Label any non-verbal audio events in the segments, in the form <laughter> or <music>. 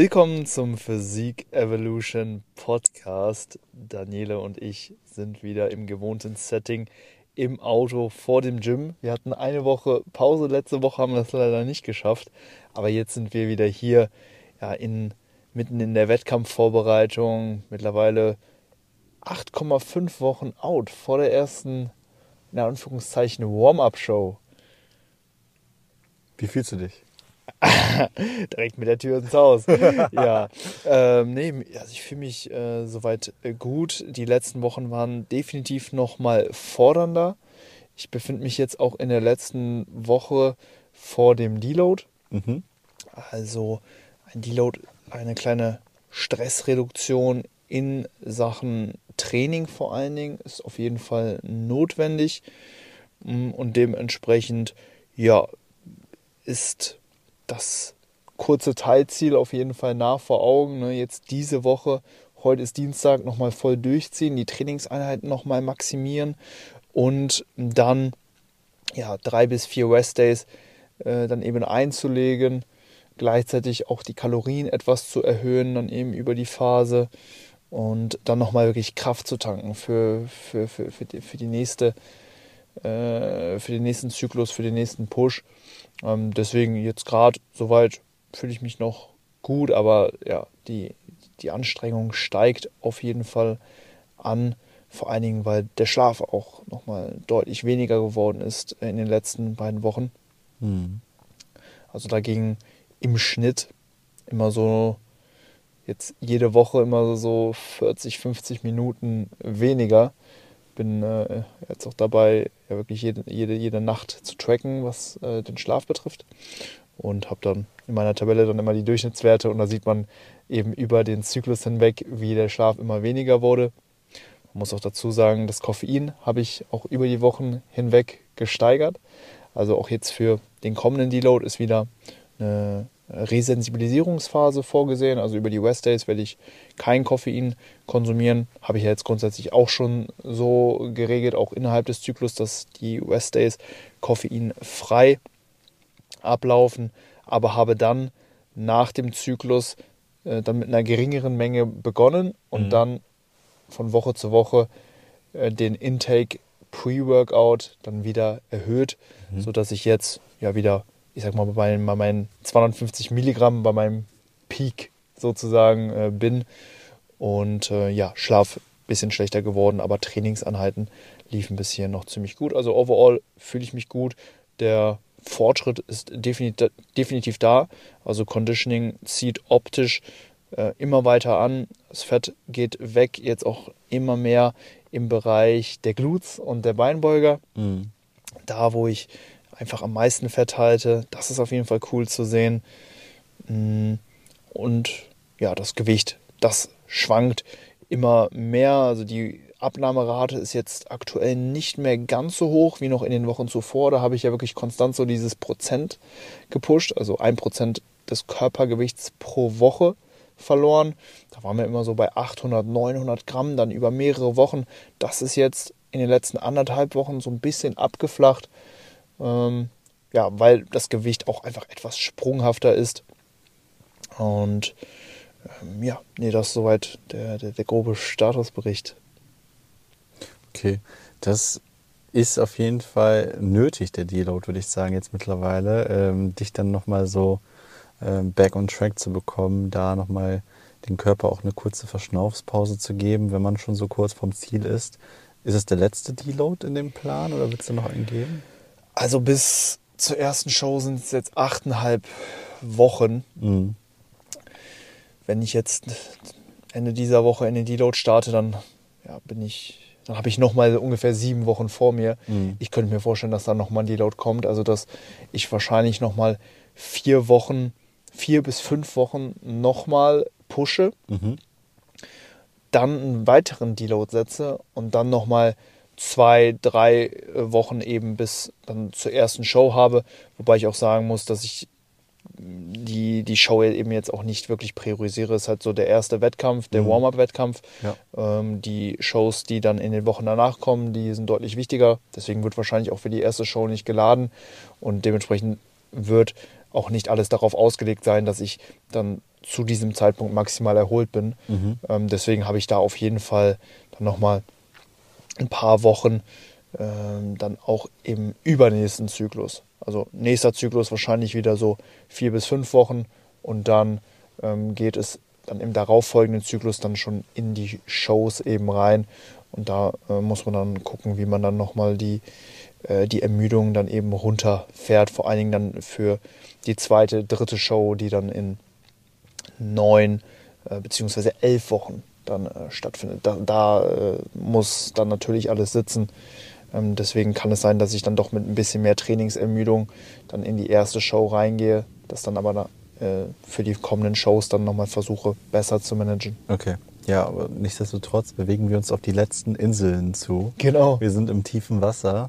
Willkommen zum Physik Evolution Podcast. Daniele und ich sind wieder im gewohnten Setting im Auto vor dem Gym. Wir hatten eine Woche Pause, letzte Woche haben wir das leider nicht geschafft, aber jetzt sind wir wieder hier ja, in, mitten in der Wettkampfvorbereitung. Mittlerweile 8,5 Wochen out vor der ersten, in Anführungszeichen, Warm-up-Show. Wie fühlst du dich? <laughs> Direkt mit der Tür ins Haus. <laughs> ja. Ähm, nee, also ich fühle mich äh, soweit äh, gut. Die letzten Wochen waren definitiv noch mal fordernder. Ich befinde mich jetzt auch in der letzten Woche vor dem Deload. Mhm. Also ein Deload, eine kleine Stressreduktion in Sachen Training vor allen Dingen ist auf jeden Fall notwendig mm, und dementsprechend ja ist das kurze Teilziel auf jeden Fall nah vor Augen. Ne? Jetzt diese Woche, heute ist Dienstag, nochmal voll durchziehen, die Trainingseinheiten nochmal maximieren und dann ja, drei bis vier Rest-Days äh, dann eben einzulegen, gleichzeitig auch die Kalorien etwas zu erhöhen, dann eben über die Phase und dann nochmal wirklich Kraft zu tanken für, für, für, für, die, für die nächste äh, für den nächsten Zyklus, für den nächsten Push. Ähm, deswegen jetzt gerade soweit fühle ich mich noch gut, aber ja, die, die Anstrengung steigt auf jeden Fall an. Vor allen Dingen, weil der Schlaf auch nochmal deutlich weniger geworden ist in den letzten beiden Wochen. Mhm. Also da ging im Schnitt immer so, jetzt jede Woche immer so 40, 50 Minuten weniger bin äh, jetzt auch dabei, ja wirklich jede, jede, jede Nacht zu tracken, was äh, den Schlaf betrifft. Und habe dann in meiner Tabelle dann immer die Durchschnittswerte und da sieht man eben über den Zyklus hinweg, wie der Schlaf immer weniger wurde. Man muss auch dazu sagen, das Koffein habe ich auch über die Wochen hinweg gesteigert. Also auch jetzt für den kommenden Deload ist wieder eine Resensibilisierungsphase vorgesehen. Also über die West Days werde ich kein Koffein konsumieren. Habe ich ja jetzt grundsätzlich auch schon so geregelt, auch innerhalb des Zyklus, dass die West Days koffeinfrei ablaufen. Aber habe dann nach dem Zyklus äh, dann mit einer geringeren Menge begonnen und mhm. dann von Woche zu Woche äh, den Intake Pre-Workout dann wieder erhöht, mhm. sodass ich jetzt ja wieder ich sag mal, bei meinen, bei meinen 250 Milligramm, bei meinem Peak sozusagen äh, bin. Und äh, ja, Schlaf ein bisschen schlechter geworden, aber Trainingsanheiten liefen bisher noch ziemlich gut. Also overall fühle ich mich gut. Der Fortschritt ist definitiv, definitiv da. Also Conditioning zieht optisch äh, immer weiter an. Das Fett geht weg, jetzt auch immer mehr im Bereich der Glutes und der Beinbeuger. Mhm. Da, wo ich einfach am meisten Fett halte. Das ist auf jeden Fall cool zu sehen. Mm, und ja, das Gewicht, das schwankt immer mehr. Also die Abnahmerate ist jetzt aktuell nicht mehr ganz so hoch wie noch in den Wochen zuvor. Da habe ich ja wirklich konstant so dieses Prozent gepusht, also ein Prozent des Körpergewichts pro Woche verloren. Da waren wir immer so bei 800, 900 Gramm, dann über mehrere Wochen. Das ist jetzt in den letzten anderthalb Wochen so ein bisschen abgeflacht. Ähm, ja, weil das Gewicht auch einfach etwas sprunghafter ist. Und ähm, ja, nee, das ist soweit der, der, der grobe Statusbericht. Okay, das ist auf jeden Fall nötig, der Deload, würde ich sagen, jetzt mittlerweile, ähm, dich dann nochmal so ähm, back on track zu bekommen, da nochmal den Körper auch eine kurze Verschnaufspause zu geben, wenn man schon so kurz vom Ziel ist. Ist es der letzte Deload in dem Plan oder wird es da noch einen geben? Also bis zur ersten Show sind es jetzt achteinhalb Wochen. Mhm. Wenn ich jetzt Ende dieser Woche in den Deload starte, dann ja, bin ich, dann habe ich noch mal ungefähr sieben Wochen vor mir. Mhm. Ich könnte mir vorstellen, dass da noch mal ein Deload kommt, also dass ich wahrscheinlich noch mal vier Wochen, vier bis fünf Wochen noch mal pushe, mhm. dann einen weiteren Deload setze und dann noch mal zwei, drei Wochen eben bis dann zur ersten Show habe. Wobei ich auch sagen muss, dass ich die, die Show eben jetzt auch nicht wirklich priorisiere. Es ist halt so der erste Wettkampf, der mhm. Warm-up-Wettkampf. Ja. Ähm, die Shows, die dann in den Wochen danach kommen, die sind deutlich wichtiger. Deswegen wird wahrscheinlich auch für die erste Show nicht geladen. Und dementsprechend wird auch nicht alles darauf ausgelegt sein, dass ich dann zu diesem Zeitpunkt maximal erholt bin. Mhm. Ähm, deswegen habe ich da auf jeden Fall dann nochmal ein paar Wochen ähm, dann auch im übernächsten Zyklus. Also nächster Zyklus wahrscheinlich wieder so vier bis fünf Wochen und dann ähm, geht es dann im darauffolgenden Zyklus dann schon in die Shows eben rein. Und da äh, muss man dann gucken, wie man dann nochmal die, äh, die Ermüdung dann eben runterfährt. Vor allen Dingen dann für die zweite, dritte Show, die dann in neun äh, beziehungsweise elf Wochen dann äh, stattfindet. Da, da äh, muss dann natürlich alles sitzen. Ähm, deswegen kann es sein, dass ich dann doch mit ein bisschen mehr Trainingsermüdung dann in die erste Show reingehe, das dann aber äh, für die kommenden Shows dann nochmal versuche, besser zu managen. Okay. Ja, aber nichtsdestotrotz bewegen wir uns auf die letzten Inseln zu. Genau. Wir sind im tiefen Wasser.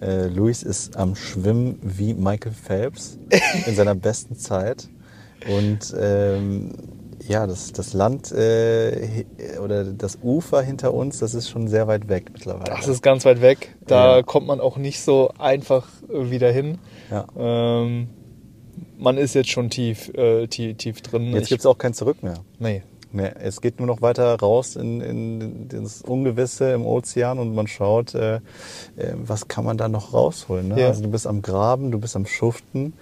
Äh, Luis ist am Schwimmen wie Michael Phelps in seiner besten Zeit. Und ähm, ja, das, das Land äh, oder das Ufer hinter uns, das ist schon sehr weit weg mittlerweile. Das ist ganz weit weg. Da Ja. kommt man auch nicht so einfach äh, wieder hin. ja. Ähm, man ist jetzt schon tief, äh, tief, tief drin. Jetzt gibt es auch kein Zurück mehr. Nee. Nee, es geht nur noch weiter raus in, in das Ungewisse im Ozean und man schaut, äh, äh, was kann man da noch rausholen. Ne? Ja. Also du bist am Graben, du bist am Schuften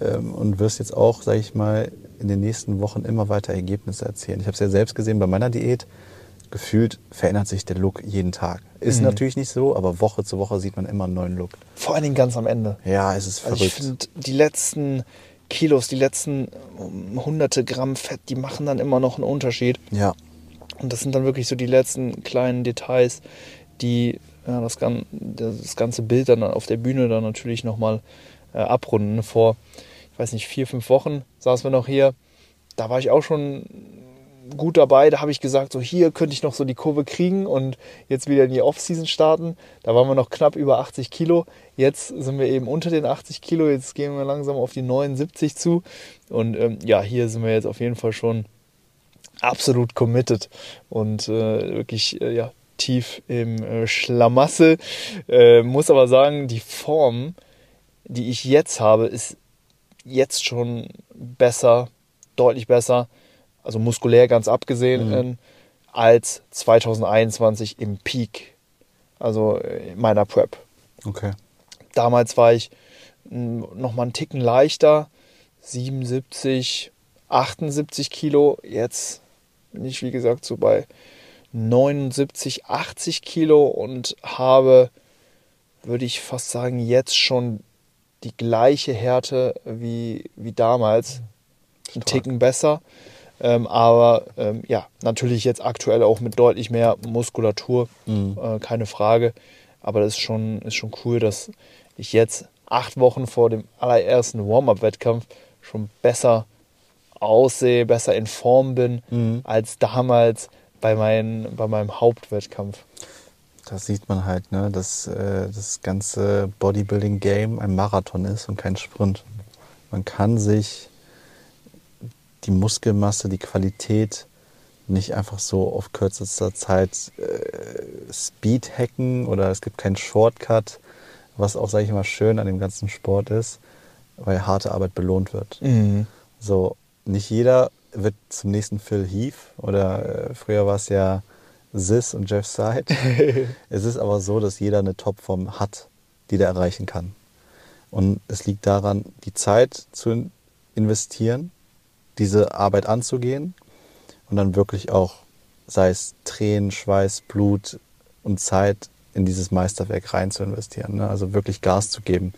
ähm, und wirst jetzt auch, sage ich mal, in den nächsten Wochen immer weiter Ergebnisse erzielen. Ich habe es ja selbst gesehen bei meiner Diät. Gefühlt verändert sich der Look jeden Tag. Ist Mhm. natürlich nicht so, aber Woche zu Woche sieht man immer einen neuen Look. Vor allen Dingen ganz am Ende. Ja, es ist Also verrückt. ich finde, die letzten Kilos, die letzten um, hunderte Gramm Fett, die machen dann immer noch einen Unterschied. ja, Und das sind dann wirklich so die letzten kleinen Details, die ja, das, das ganze Bild dann auf der Bühne dann natürlich nochmal äh, abrunden. Vor, weiß nicht, vier, fünf Wochen saßen wir noch hier. Da war ich auch schon gut dabei. Da habe ich gesagt, so hier könnte ich noch so die Kurve kriegen und jetzt wieder in die Off-Season starten. Da waren wir noch knapp über 80 Kilo. Jetzt sind wir eben unter den 80 Kilo. Jetzt gehen wir langsam auf die 79 zu. Und ähm, ja, hier sind wir jetzt auf jeden Fall schon absolut committed und äh, wirklich äh, ja, tief im äh, Schlamassel. Äh, muss aber sagen, die Form, die ich jetzt habe, ist jetzt schon besser, deutlich besser, also muskulär ganz abgesehen, Mhm. als 2021 im Peak, also in meiner Prep. okay. Damals war ich noch mal einen Ticken leichter, 77, 78 Kilo. Jetzt bin ich, wie gesagt, so bei 79, 80 Kilo und habe, würde ich fast sagen, jetzt schon die gleiche Härte wie, wie damals. Stark. Ticken besser. Ähm, aber ähm, ja, natürlich jetzt aktuell auch mit deutlich mehr Muskulatur, Mhm. äh, keine Frage. Aber das ist schon, ist schon cool, dass ich jetzt acht Wochen vor dem allerersten Warm-up-Wettkampf schon besser aussehe, besser in Form bin Mhm. als damals bei, mein, bei meinem Hauptwettkampf. Das sieht man halt, ne, dass äh, das ganze Bodybuilding-Game ein Marathon ist und kein Sprint. Man kann sich die Muskelmasse, die Qualität nicht einfach so auf kürzester Zeit äh, Speed hacken oder es gibt keinen Shortcut, was auch, sage ich mal, schön an dem ganzen Sport ist, weil harte Arbeit belohnt wird. So, nicht jeder wird zum nächsten Phil Heath oder äh, früher war es ja Sis und Jeff Side. <laughs> es ist aber so, dass jeder eine Topform hat, die der erreichen kann. Und es liegt daran, die Zeit zu investieren, diese Arbeit anzugehen und dann wirklich auch, sei es Tränen, Schweiß, Blut und Zeit in dieses Meisterwerk rein zu investieren. Ne? Also wirklich Gas zu geben.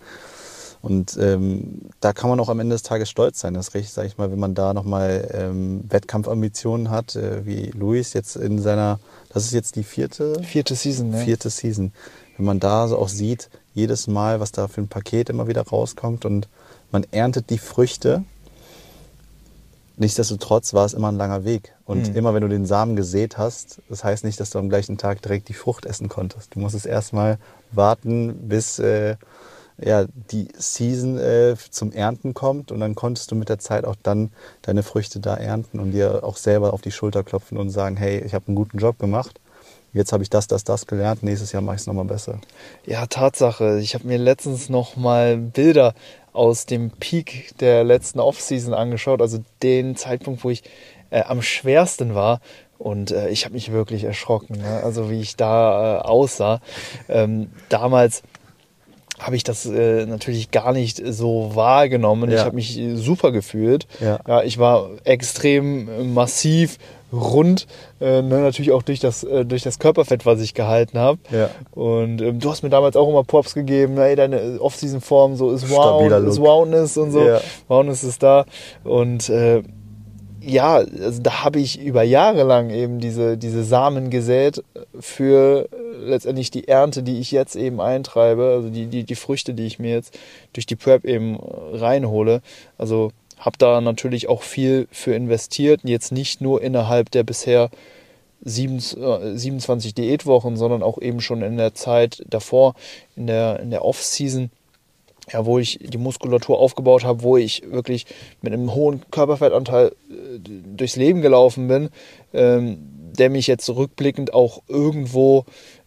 Und ähm, da kann man auch am Ende des Tages stolz sein. Das recht, sage ich mal, wenn man da nochmal ähm, Wettkampfambitionen hat, äh, wie Luis jetzt in seiner, das ist jetzt die vierte, Vierte Season, ne? vierte Season. Wenn man da so auch sieht, jedes Mal, was da für ein Paket immer wieder rauskommt und man erntet die Früchte. Nichtsdestotrotz war es immer ein langer Weg. Und Mhm. immer wenn du den Samen gesät hast, das heißt nicht, dass du am gleichen Tag direkt die Frucht essen konntest. Du musstest erstmal warten, bis äh, ja, die Season äh, zum Ernten kommt und dann konntest du mit der Zeit auch dann deine Früchte da ernten und dir auch selber auf die Schulter klopfen und sagen, hey, ich habe einen guten Job gemacht. Jetzt habe ich das, das, das gelernt. Nächstes Jahr mache ich es nochmal besser. Ja, Tatsache. Ich habe mir letztens noch mal Bilder aus dem Peak der letzten Offseason angeschaut, also den Zeitpunkt, wo ich äh, am schwersten war. Und äh, ich habe mich wirklich erschrocken, ne? also wie ich da äh, aussah. Ähm, damals habe ich das äh, natürlich gar nicht so wahrgenommen. Ja. Ich habe mich super gefühlt. Ja. ja. ich war extrem massiv, rund, äh, ne, natürlich auch durch das, äh, durch das Körperfett, was ich gehalten habe. Ja. Und ähm, du hast mir damals auch immer Props gegeben, ey, deine Off-Season-Form so ist wow, ist Wowness und so. Ja. Wowness ist da. Und äh, ja, also da habe ich über Jahre lang eben diese, diese Samen gesät für letztendlich die Ernte, die ich jetzt eben eintreibe, also die, die, die Früchte, die ich mir jetzt durch die Prep eben reinhole. Also habe da natürlich auch viel für investiert, jetzt nicht nur innerhalb der bisher 27 äh, Diätwochen, sondern auch eben schon in der Zeit davor, in der, in der Off-Season ja, wo ich die Muskulatur aufgebaut habe, wo ich wirklich mit einem hohen Körperfettanteil äh, durchs Leben gelaufen bin, ähm, der mich jetzt rückblickend auch irgendwo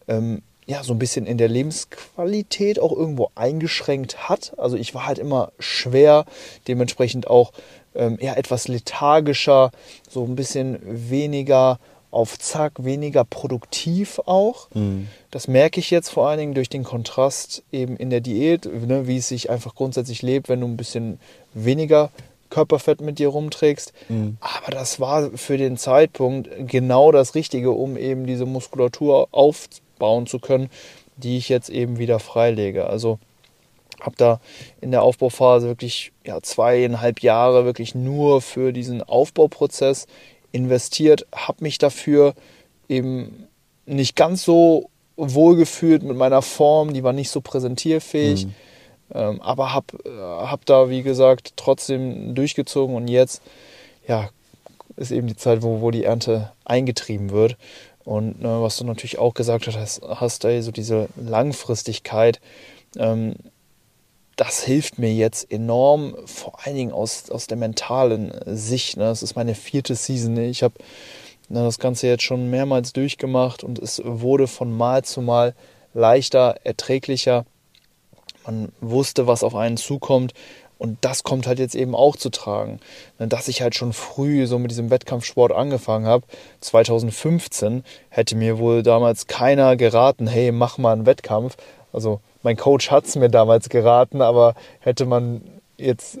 ähm, ja, so ein bisschen in der Lebensqualität auch irgendwo eingeschränkt hat. Also ich war halt immer schwer, dementsprechend auch ähm, eher etwas lethargischer, so ein bisschen weniger auf Zack, weniger produktiv auch. Mhm. Das merke ich jetzt vor allen Dingen durch den Kontrast eben in der Diät, ne, wie es sich einfach grundsätzlich lebt, wenn du ein bisschen weniger Körperfett mit dir rumträgst. Mhm. Aber das war für den Zeitpunkt genau das Richtige, um eben diese Muskulatur aufbauen zu können, die ich jetzt eben wieder freilege. Also habe da in der Aufbauphase wirklich ja, zweieinhalb Jahre wirklich nur für diesen Aufbauprozess investiert, habe mich dafür eben nicht ganz so wohlgefühlt mit meiner Form, die war nicht so präsentierfähig, mhm. ähm, aber habe äh, hab da, wie gesagt, trotzdem durchgezogen und jetzt, ja, ist eben die Zeit, wo, wo die Ernte eingetrieben wird. Und ne, was du natürlich auch gesagt hast, hast ey, so diese Langfristigkeit, ähm, das hilft mir jetzt enorm, vor allen Dingen aus, aus der mentalen Sicht. Ne? Das ist meine vierte Season. Ich habe ne, das Ganze jetzt schon mehrmals durchgemacht und es wurde von Mal zu Mal leichter, erträglicher. Man wusste, was auf einen zukommt. Und das kommt halt jetzt eben auch zu tragen. Ne, dass ich halt schon früh so mit diesem Wettkampfsport angefangen habe. 2015 hätte mir wohl damals keiner geraten, hey, mach mal einen Wettkampf. Also mein Coach hat es mir damals geraten, aber hätte man jetzt äh,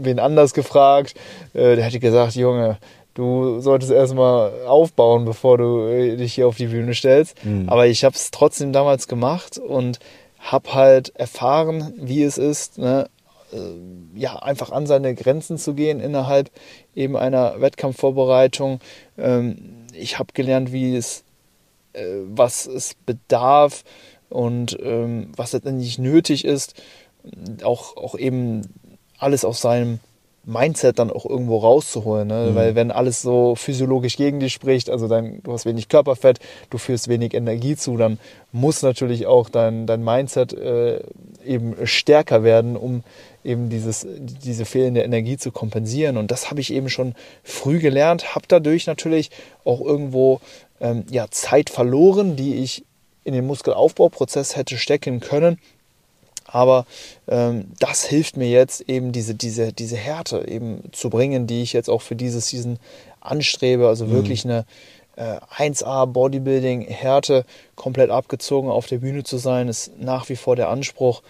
wen anders gefragt, äh, der hätte gesagt, Junge, du solltest erstmal aufbauen, bevor du äh, dich hier auf die Bühne stellst. Mhm. Aber ich habe es trotzdem damals gemacht und habe halt erfahren, wie es ist, ne, äh, ja, einfach an seine Grenzen zu gehen innerhalb eben einer Wettkampfvorbereitung. Ähm, ich habe gelernt, wie es, äh, was es bedarf, und ähm, was letztendlich nötig ist, auch, auch eben alles aus seinem Mindset dann auch irgendwo rauszuholen. Ne? Mhm. Weil wenn alles so physiologisch gegen dich spricht, also dein, du hast wenig Körperfett, du führst wenig Energie zu, dann muss natürlich auch dein, dein Mindset äh, eben stärker werden, um eben dieses, diese fehlende Energie zu kompensieren. Und das habe ich eben schon früh gelernt, habe dadurch natürlich auch irgendwo ähm, ja, Zeit verloren, die ich in den Muskelaufbauprozess hätte stecken können. Aber ähm, das hilft mir jetzt eben diese, diese, diese Härte eben zu bringen, die ich jetzt auch für diese Season anstrebe. Also mhm. wirklich eine äh, 1A Bodybuilding Härte komplett abgezogen auf der Bühne zu sein, ist nach wie vor der Anspruch.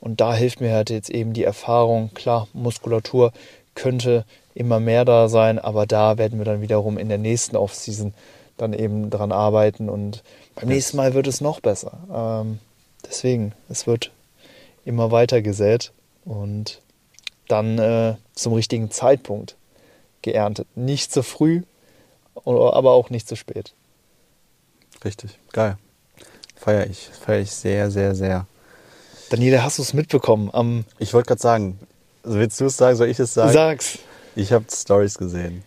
Und da hilft mir halt jetzt eben die Erfahrung. Klar, Muskulatur könnte immer mehr da sein, aber da werden wir dann wiederum in der nächsten Offseason dann eben dran arbeiten und beim nächsten Mal wird es noch besser. Ähm, deswegen, es wird immer weiter gesät und dann äh, zum richtigen Zeitpunkt geerntet. Nicht zu früh, aber auch nicht zu spät. Richtig, geil. Feiere ich, feiere ich sehr, sehr, sehr. Daniela, hast du es mitbekommen? Am ich wollte gerade sagen, willst du es sagen, soll ich es sagen? Sag's. Ich habe Stories gesehen.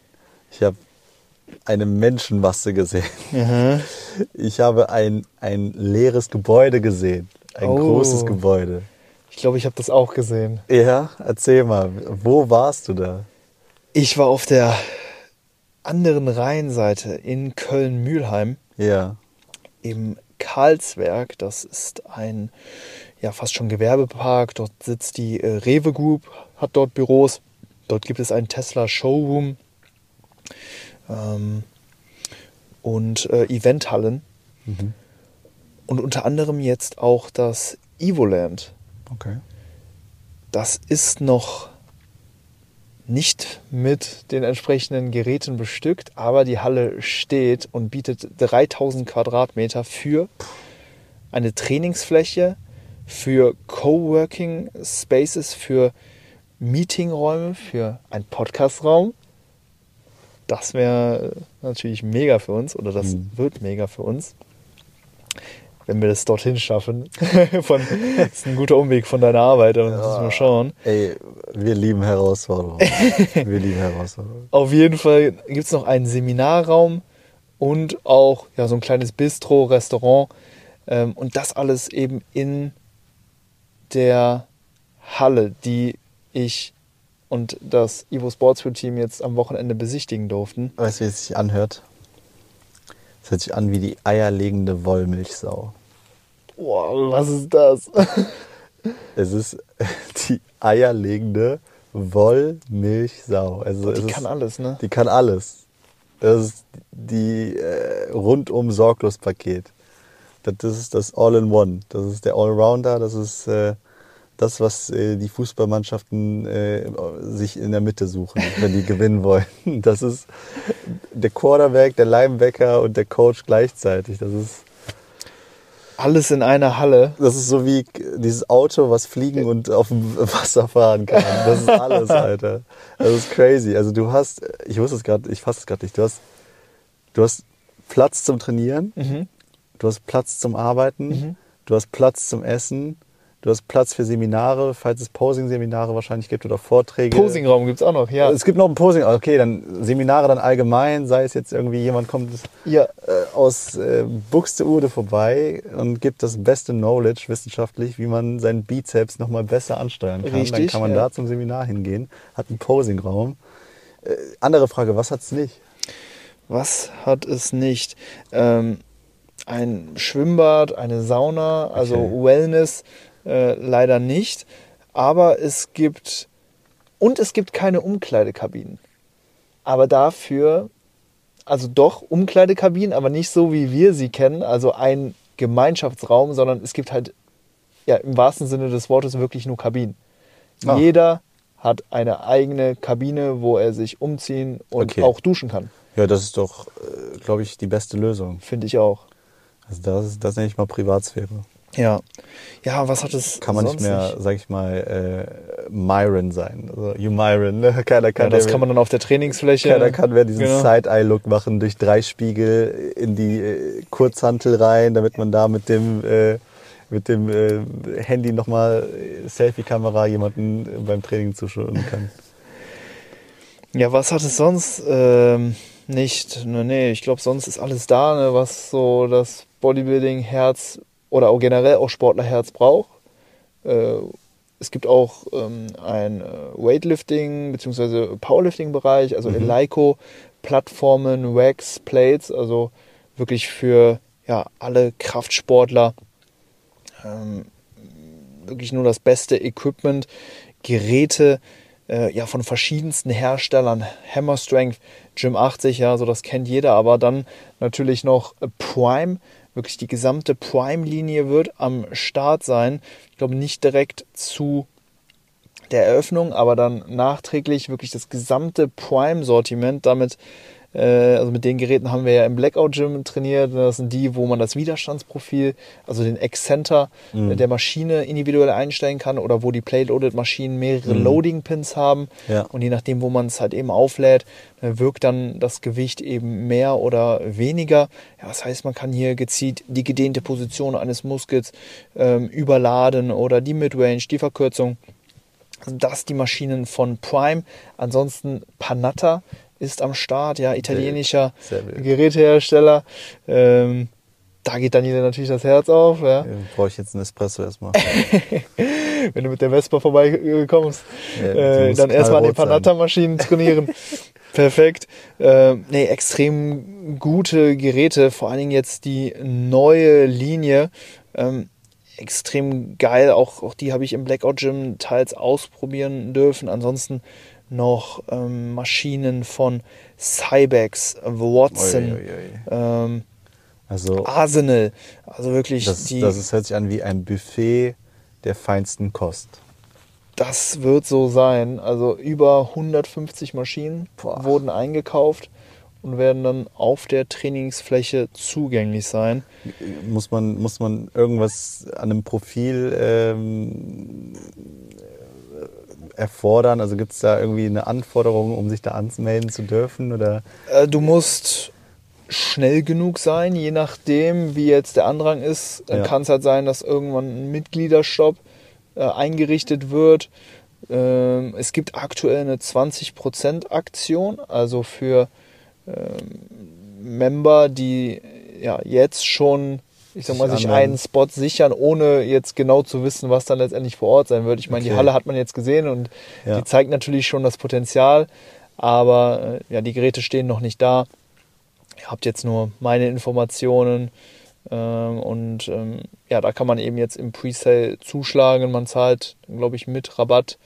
Ich habe eine Menschenmasse gesehen. Mhm. Ich habe ein, ein leeres Gebäude gesehen. Ein oh. großes Gebäude. Ich glaube, ich habe das auch gesehen. Ja, erzähl mal, wo warst du da? Ich war auf der anderen Rheinseite in Köln-Mühlheim. Ja. Im Karlswerk. Das ist ein ja fast schon Gewerbepark. Dort sitzt die äh, Rewe Group, hat dort Büros. Dort gibt es einen Tesla Showroom ähm, und äh, Eventhallen. Mhm. Und unter anderem jetzt auch das Evoland. Okay. Das ist noch nicht mit den entsprechenden Geräten bestückt, aber die Halle steht und bietet 3000 Quadratmeter für eine Trainingsfläche, für Coworking Spaces, für Meetingräume, für einen Podcastraum. Das wäre natürlich mega für uns oder das Mhm. wird mega für uns. Wenn wir das dorthin schaffen. <laughs> von, das ist ein guter Umweg von deiner Arbeit, aber das müssen wir schauen. Ey, wir lieben Herausforderungen. <laughs> wir lieben Herausforderungen. Auf jeden Fall gibt es noch einen Seminarraum und auch ja, so ein kleines Bistro, Restaurant. Ähm, und das alles eben in der Halle, die ich und das Evo Sportsfood Team jetzt am Wochenende besichtigen durften. Weißt du, wie es sich anhört? Es hört sich an wie die eierlegende Wollmilchsau. Wow, was ist das? <laughs> Es ist <laughs> die eierlegende Wollmilchsau. Also es die ist, kann alles, ne? Die kann alles. Das ist die äh, rundum sorglos Paket. Das, das ist das All-in-One. Das ist der Allrounder. Das ist äh, das, was äh, die Fußballmannschaften äh, sich in der Mitte suchen, wenn die <laughs> gewinnen wollen. Das ist der Quarterback, der Linebacker und der Coach gleichzeitig. Das ist Alles in einer Halle. das ist so wie dieses Auto, was fliegen und auf dem <laughs> Wasser fahren kann. Das ist alles, Alter. Das ist crazy. Also du hast, ich wusste es gerade, ich fasse es gerade nicht. Du hast, du hast Platz zum Trainieren, Mhm. du hast Platz zum Arbeiten, Mhm. du hast Platz zum Essen, du hast Platz für Seminare, falls es Posing-Seminare wahrscheinlich gibt oder Vorträge. Posingraum gibt es auch noch, ja. Es gibt noch ein Posing, okay, dann Seminare dann allgemein, sei es jetzt irgendwie jemand kommt ja. äh, aus äh, Buxtehude vorbei und gibt das beste Knowledge wissenschaftlich, wie man seinen Bizeps nochmal besser ansteuern kann. dann Richtig, kann man ja. da zum Seminar hingehen, hat einen Posingraum. Äh, andere Frage, was hat's nicht? Was hat es nicht? Ähm, ein Schwimmbad, eine Sauna, also Okay. Wellness äh, leider nicht. Aber es gibt und es gibt keine Umkleidekabinen. Aber dafür, also doch Umkleidekabinen, aber nicht so wie wir sie kennen, also ein Gemeinschaftsraum, sondern es gibt halt ja im wahrsten Sinne des Wortes wirklich nur Kabinen. Ah. Jeder hat eine eigene Kabine, wo er sich umziehen und Okay. auch duschen kann. Ja, das ist doch, äh, glaube ich, die beste Lösung. Finde ich auch. Also das, das nenne ich mal Privatsphäre. Ja. Ja, was hat es Kann man nicht mehr, sag ich mal, äh, Myron sein. Also, you Myron, ne? <laughs> Keiner kann, Ja, das der- kann man dann auf der Trainingsfläche. Keiner kann mehr diesen Genau. Side-Eye-Look machen, durch drei Spiegel in die äh, Kurzhantel rein, damit man da mit dem, äh, mit dem äh, Handy nochmal äh, Selfie-Kamera jemanden äh, beim Training zuschauen kann. <laughs> Ja, was hat es sonst ähm, nicht? Ne, nee, ich glaube, sonst ist alles da, ne, was so das Bodybuilding-Herz oder auch generell auch Sportlerherz braucht. Äh, es gibt auch ähm, ein äh, Weightlifting- bzw. Powerlifting-Bereich, also Mhm. Eleiko, Plattformen, Wax, Plates, also wirklich für ja, alle Kraftsportler ähm, wirklich nur das beste Equipment, Geräte äh, ja, von verschiedensten Herstellern, Hammer Strength, Gym 80, ja, so das kennt jeder, aber dann natürlich noch Prime, wirklich die gesamte Prime-Linie wird am Start sein. Ich glaube nicht direkt zu der Eröffnung, aber dann nachträglich wirklich das gesamte Prime-Sortiment. Damit, also mit den Geräten haben wir ja im Blackout Gym trainiert. Das sind die, wo man das Widerstandsprofil, also den Excenter Mhm. äh, der Maschine individuell einstellen kann oder wo die Plate-Loaded-Maschinen mehrere Mhm. Loading-Pins haben. Ja. Und je nachdem, wo man es halt eben auflädt, äh, wirkt dann das Gewicht eben mehr oder weniger. Ja, das heißt, man kann hier gezielt die gedehnte Position eines Muskels ähm, überladen oder die Midrange, die Verkürzung. Also das die Maschinen von Prime. Ansonsten Panatta ist am Start, ja, italienischer Sehr wild. Gerätehersteller. Ähm, da geht dann jeder natürlich das Herz auf, ja. Brauche ich jetzt einen Espresso erstmal. <laughs> wenn du mit der Vespa vorbeikommst, Ja, äh, dann erstmal an den. Panatta-Maschinen trainieren. <laughs> Perfekt. Äh, nee, extrem gute Geräte, vor allen Dingen jetzt die neue Linie. Ähm, extrem geil. Auch, auch die habe ich im Blackout Gym teils ausprobieren dürfen. Ansonsten noch ähm, Maschinen von Cybex, Watson, Ui, ui, ui. ähm, Also Arsenal. Also wirklich das, die. das ist, hört sich an wie ein Buffet der feinsten Kost. Das wird so sein. Also über 150 Maschinen Boah. wurden eingekauft und werden dann auf der Trainingsfläche zugänglich sein. Muss man, muss man irgendwas an einem Profil ähm, erfordern? Also gibt es da irgendwie eine Anforderung, um sich da anzumelden zu dürfen? Oder? Äh, Du musst schnell genug sein, je nachdem, wie jetzt der Andrang ist. Dann Ja. kann es halt sein, dass irgendwann ein Mitgliederstopp äh, eingerichtet wird. Ähm, es gibt aktuell eine 20% Aktion, also für ähm, Member, die ja jetzt schon, ich sag mal, sich anmelden. einen Spot sichern, ohne jetzt genau zu wissen, was dann letztendlich vor Ort sein wird. Ich meine, die Okay. Halle hat man jetzt gesehen und Ja. die zeigt natürlich schon das Potenzial, aber äh, ja, die Geräte stehen noch nicht da. Ihr habt jetzt nur meine Informationen ähm, und ähm, ja, da kann man eben jetzt im Presale zuschlagen. Man zahlt, glaube ich, mit Rabatt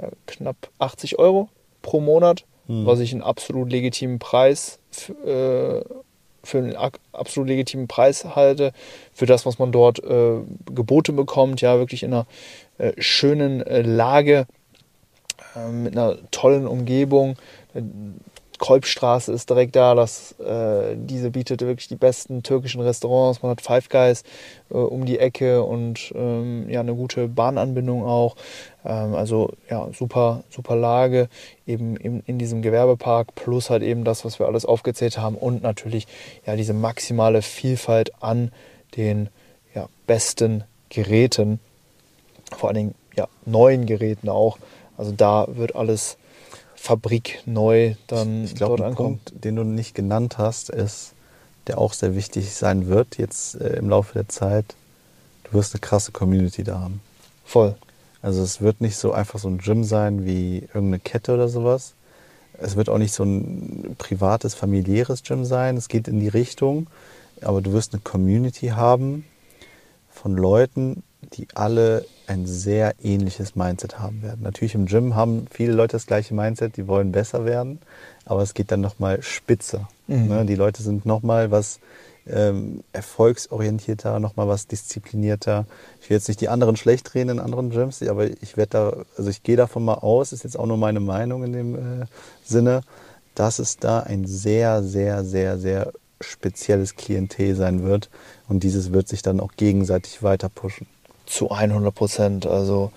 ja, knapp 80 Euro pro Monat, Hm. was ich einen absolut legitimen Preis äh, für einen absolut legitimen Preis halte, für das, was man dort äh, geboten bekommt, ja, wirklich in einer äh, schönen äh, Lage, äh, mit einer tollen Umgebung. Kolbstraße ist direkt da, das, äh, diese bietet wirklich die besten türkischen Restaurants. Man hat Five Guys äh, um die Ecke und ähm, ja, eine gute Bahnanbindung auch. Ähm, also ja, super, super Lage eben in, in diesem Gewerbepark plus halt eben das, was wir alles aufgezählt haben und natürlich ja diese maximale Vielfalt an den ja, besten Geräten, vor allen Dingen ja, neuen Geräten auch. Also da wird alles fabrikneu dann Ich glaube, dort ein ankommen. Punkt, den du nicht genannt hast, ist, der auch sehr wichtig sein wird jetzt äh, im Laufe der Zeit. Du wirst eine krasse Community da haben. Voll. Also es wird nicht so einfach so ein Gym sein wie irgendeine Kette oder sowas. Es wird auch nicht so ein privates, familiäres Gym sein. Es geht in die Richtung. Aber du wirst eine Community haben von Leuten, die alle ein sehr ähnliches Mindset haben werden. Natürlich im Gym haben viele Leute das gleiche Mindset, die wollen besser werden, aber es geht dann nochmal spitzer. Mhm. Ne? Die Leute sind nochmal was ähm, erfolgsorientierter, nochmal was disziplinierter. Ich will jetzt nicht die anderen schlecht reden in anderen Gyms, aber ich werde da, also ich gehe davon mal aus, ist jetzt auch nur meine Meinung in dem äh, Sinne, dass es da ein sehr, sehr, sehr, sehr spezielles Klientel sein wird und dieses wird sich dann auch gegenseitig weiter pushen. Zu 100 Prozent. Also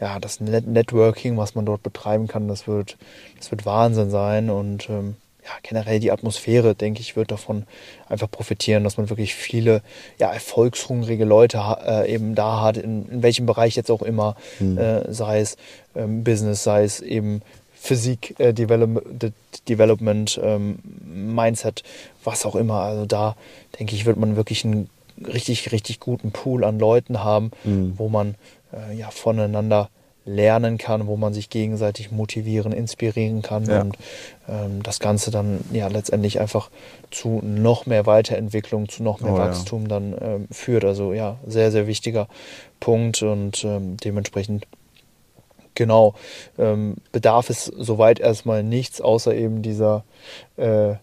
ja, das Net Networking, was man dort betreiben kann, das wird, das wird Wahnsinn sein. Und ähm, ja, generell die Atmosphäre, denke ich, wird davon einfach profitieren, dass man wirklich viele ja, erfolgshungrige Leute äh, eben da hat, in, in welchem Bereich jetzt auch immer, Mhm. äh, sei es ähm, Business, sei es eben Physik, äh, Develop De Development, ähm, Mindset, was auch immer. Also da, denke ich, wird man wirklich einen richtig, richtig guten Pool an Leuten haben, Mhm. wo man äh, ja voneinander lernen kann, wo man sich gegenseitig motivieren, inspirieren kann Ja. und ähm, das Ganze dann ja letztendlich einfach zu noch mehr Weiterentwicklung, zu noch mehr Oh ja. Wachstum dann ähm, führt. Also ja, sehr, sehr wichtiger Punkt und ähm, dementsprechend genau ähm, bedarf es soweit erstmal nichts, außer eben dieser äh,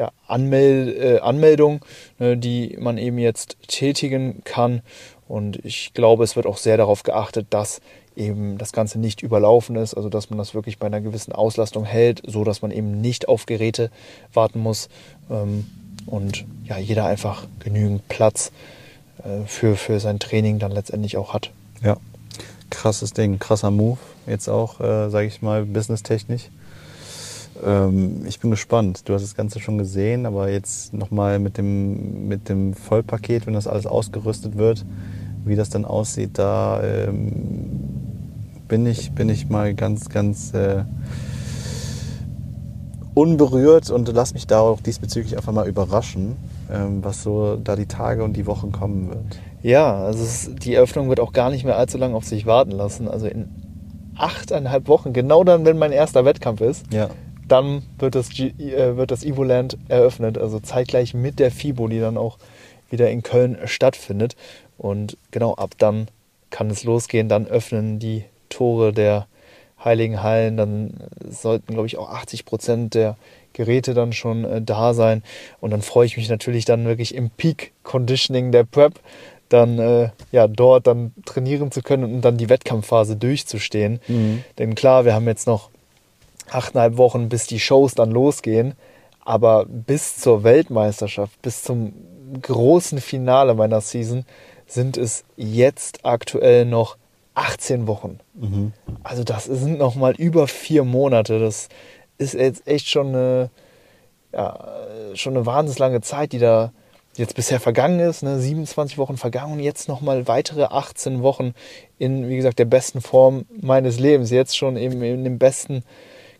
ja, Anmel äh, Anmeldung, ne, die man eben jetzt tätigen kann. Und ich glaube, es wird auch sehr darauf geachtet, dass eben das Ganze nicht überlaufen ist, also dass man das wirklich bei einer gewissen Auslastung hält, so dass man eben nicht auf Geräte warten muss ähm, und ja, jeder einfach genügend Platz äh, für, für sein Training dann letztendlich auch hat. Ja, krasses Ding, krasser Move. Jetzt auch, äh, sage ich mal, businesstechnisch. Ähm, ich bin gespannt. Du hast das Ganze schon gesehen, aber jetzt nochmal mit dem, mit dem Vollpaket, wenn das alles ausgerüstet wird, wie das dann aussieht, da ähm, bin, ich, bin ich mal ganz, ganz äh, unberührt und lass mich da auch diesbezüglich einfach mal überraschen, ähm, was so da die Tage und die Wochen kommen wird. Ja, also es, die Eröffnung wird auch gar nicht mehr allzu lange auf sich warten lassen. Also in achteinhalb Wochen, genau dann, wenn mein erster Wettkampf ist, Ja. Dann wird das, G äh, wird das Evoland eröffnet, also zeitgleich mit der FIBO, die dann auch wieder in Köln stattfindet. Und genau ab dann kann es losgehen. Dann öffnen die Tore der Heiligen Hallen. Dann sollten, glaube ich, auch 80 Prozent der Geräte dann schon äh, da sein. Und dann freue ich mich natürlich dann wirklich im Peak Conditioning der Prep dann äh, ja dort dann trainieren zu können und dann die Wettkampfphase durchzustehen. Mhm. Denn klar, wir haben jetzt noch achteinhalb Wochen, bis die Shows dann losgehen. Aber bis zur Weltmeisterschaft, bis zum großen Finale meiner Season sind es jetzt aktuell noch 18 Wochen. Mhm. Also das sind noch mal über vier Monate. Das ist jetzt echt schon eine, ja, schon eine wahnsinnig lange Zeit, die da jetzt bisher vergangen ist. Ne? 27 Wochen vergangen und jetzt noch mal weitere 18 Wochen in, wie gesagt, der besten Form meines Lebens. Jetzt schon eben in dem besten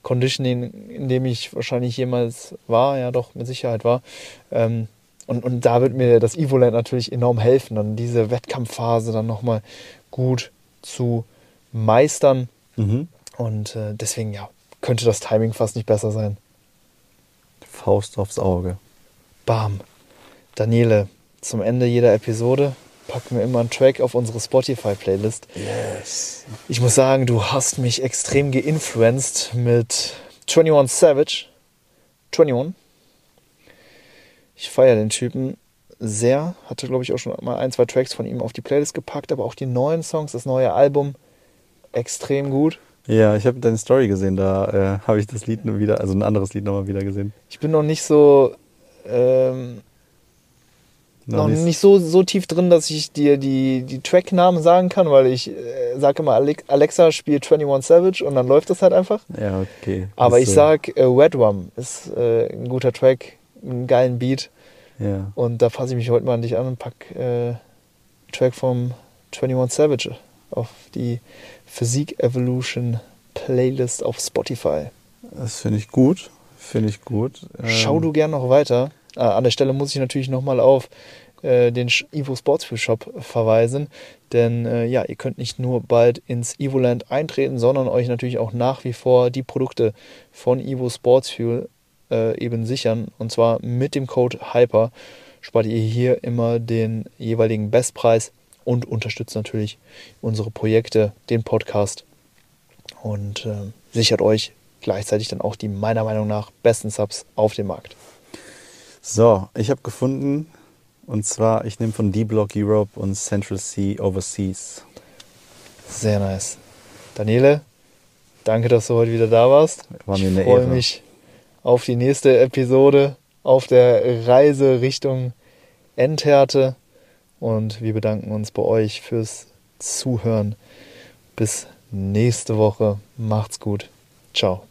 Conditioning, in dem ich wahrscheinlich jemals war, ja doch mit Sicherheit war. Ähm, und, und da wird mir das Evoland natürlich enorm helfen, dann diese Wettkampfphase dann nochmal gut zu meistern. Mhm. Und äh, deswegen, ja, könnte das Timing fast nicht besser sein. Faust aufs Auge. Bam. Daniele, zum Ende jeder Episode packen wir immer einen Track auf unsere Spotify-Playlist. Yes. Ich muss sagen, du hast mich extrem geinfluenced mit 21 Savage. 21. Ich feiere den Typen sehr. Hatte, glaube ich, auch schon mal ein, zwei Tracks von ihm auf die Playlist gepackt, aber auch die neuen Songs, das neue Album, extrem gut. Ja, ich habe deine Story gesehen, da äh, habe ich das Lied nur wieder, also ein anderes Lied nochmal wieder gesehen. Ich bin noch nicht so ähm, noch, noch nicht so, so tief drin, dass ich dir die, die Tracknamen sagen kann, weil ich äh, sage immer, Alexa spielt 21 Savage und dann läuft das halt einfach. Ja, okay. Aber ist ich so. sag, äh, Wet Rum ist äh, ein guter Track, einen geilen Beat. Ja. Und da fasse ich mich heute mal an dich an und pack äh, Track vom 21 Savage auf die Physik Evolution Playlist auf Spotify. Das finde ich gut. Finde ich gut. Schau ähm, du gern noch weiter. Äh, an der Stelle muss ich natürlich nochmal auf äh, den Evo Sportsfuel Shop verweisen, denn äh, ja, ihr könnt nicht nur bald ins Evoland eintreten, sondern euch natürlich auch nach wie vor die Produkte von Evo Sportsfuel äh, eben sichern. Und zwar mit dem Code HYPER spart ihr hier immer den jeweiligen Bestpreis und unterstützt natürlich unsere Projekte, den Podcast. Und äh, sichert euch gleichzeitig dann auch die meiner Meinung nach besten Subs auf dem Markt. So, ich habe gefunden, und zwar, ich nehme von D-Block Europe und Central Sea Overseas. Sehr nice. Daniele, danke, dass du heute wieder da warst. War mir ich freue mich auf die nächste Episode, auf der Reise Richtung Endhärte. Und wir bedanken uns bei euch fürs Zuhören. Bis nächste Woche. Macht's gut. Ciao.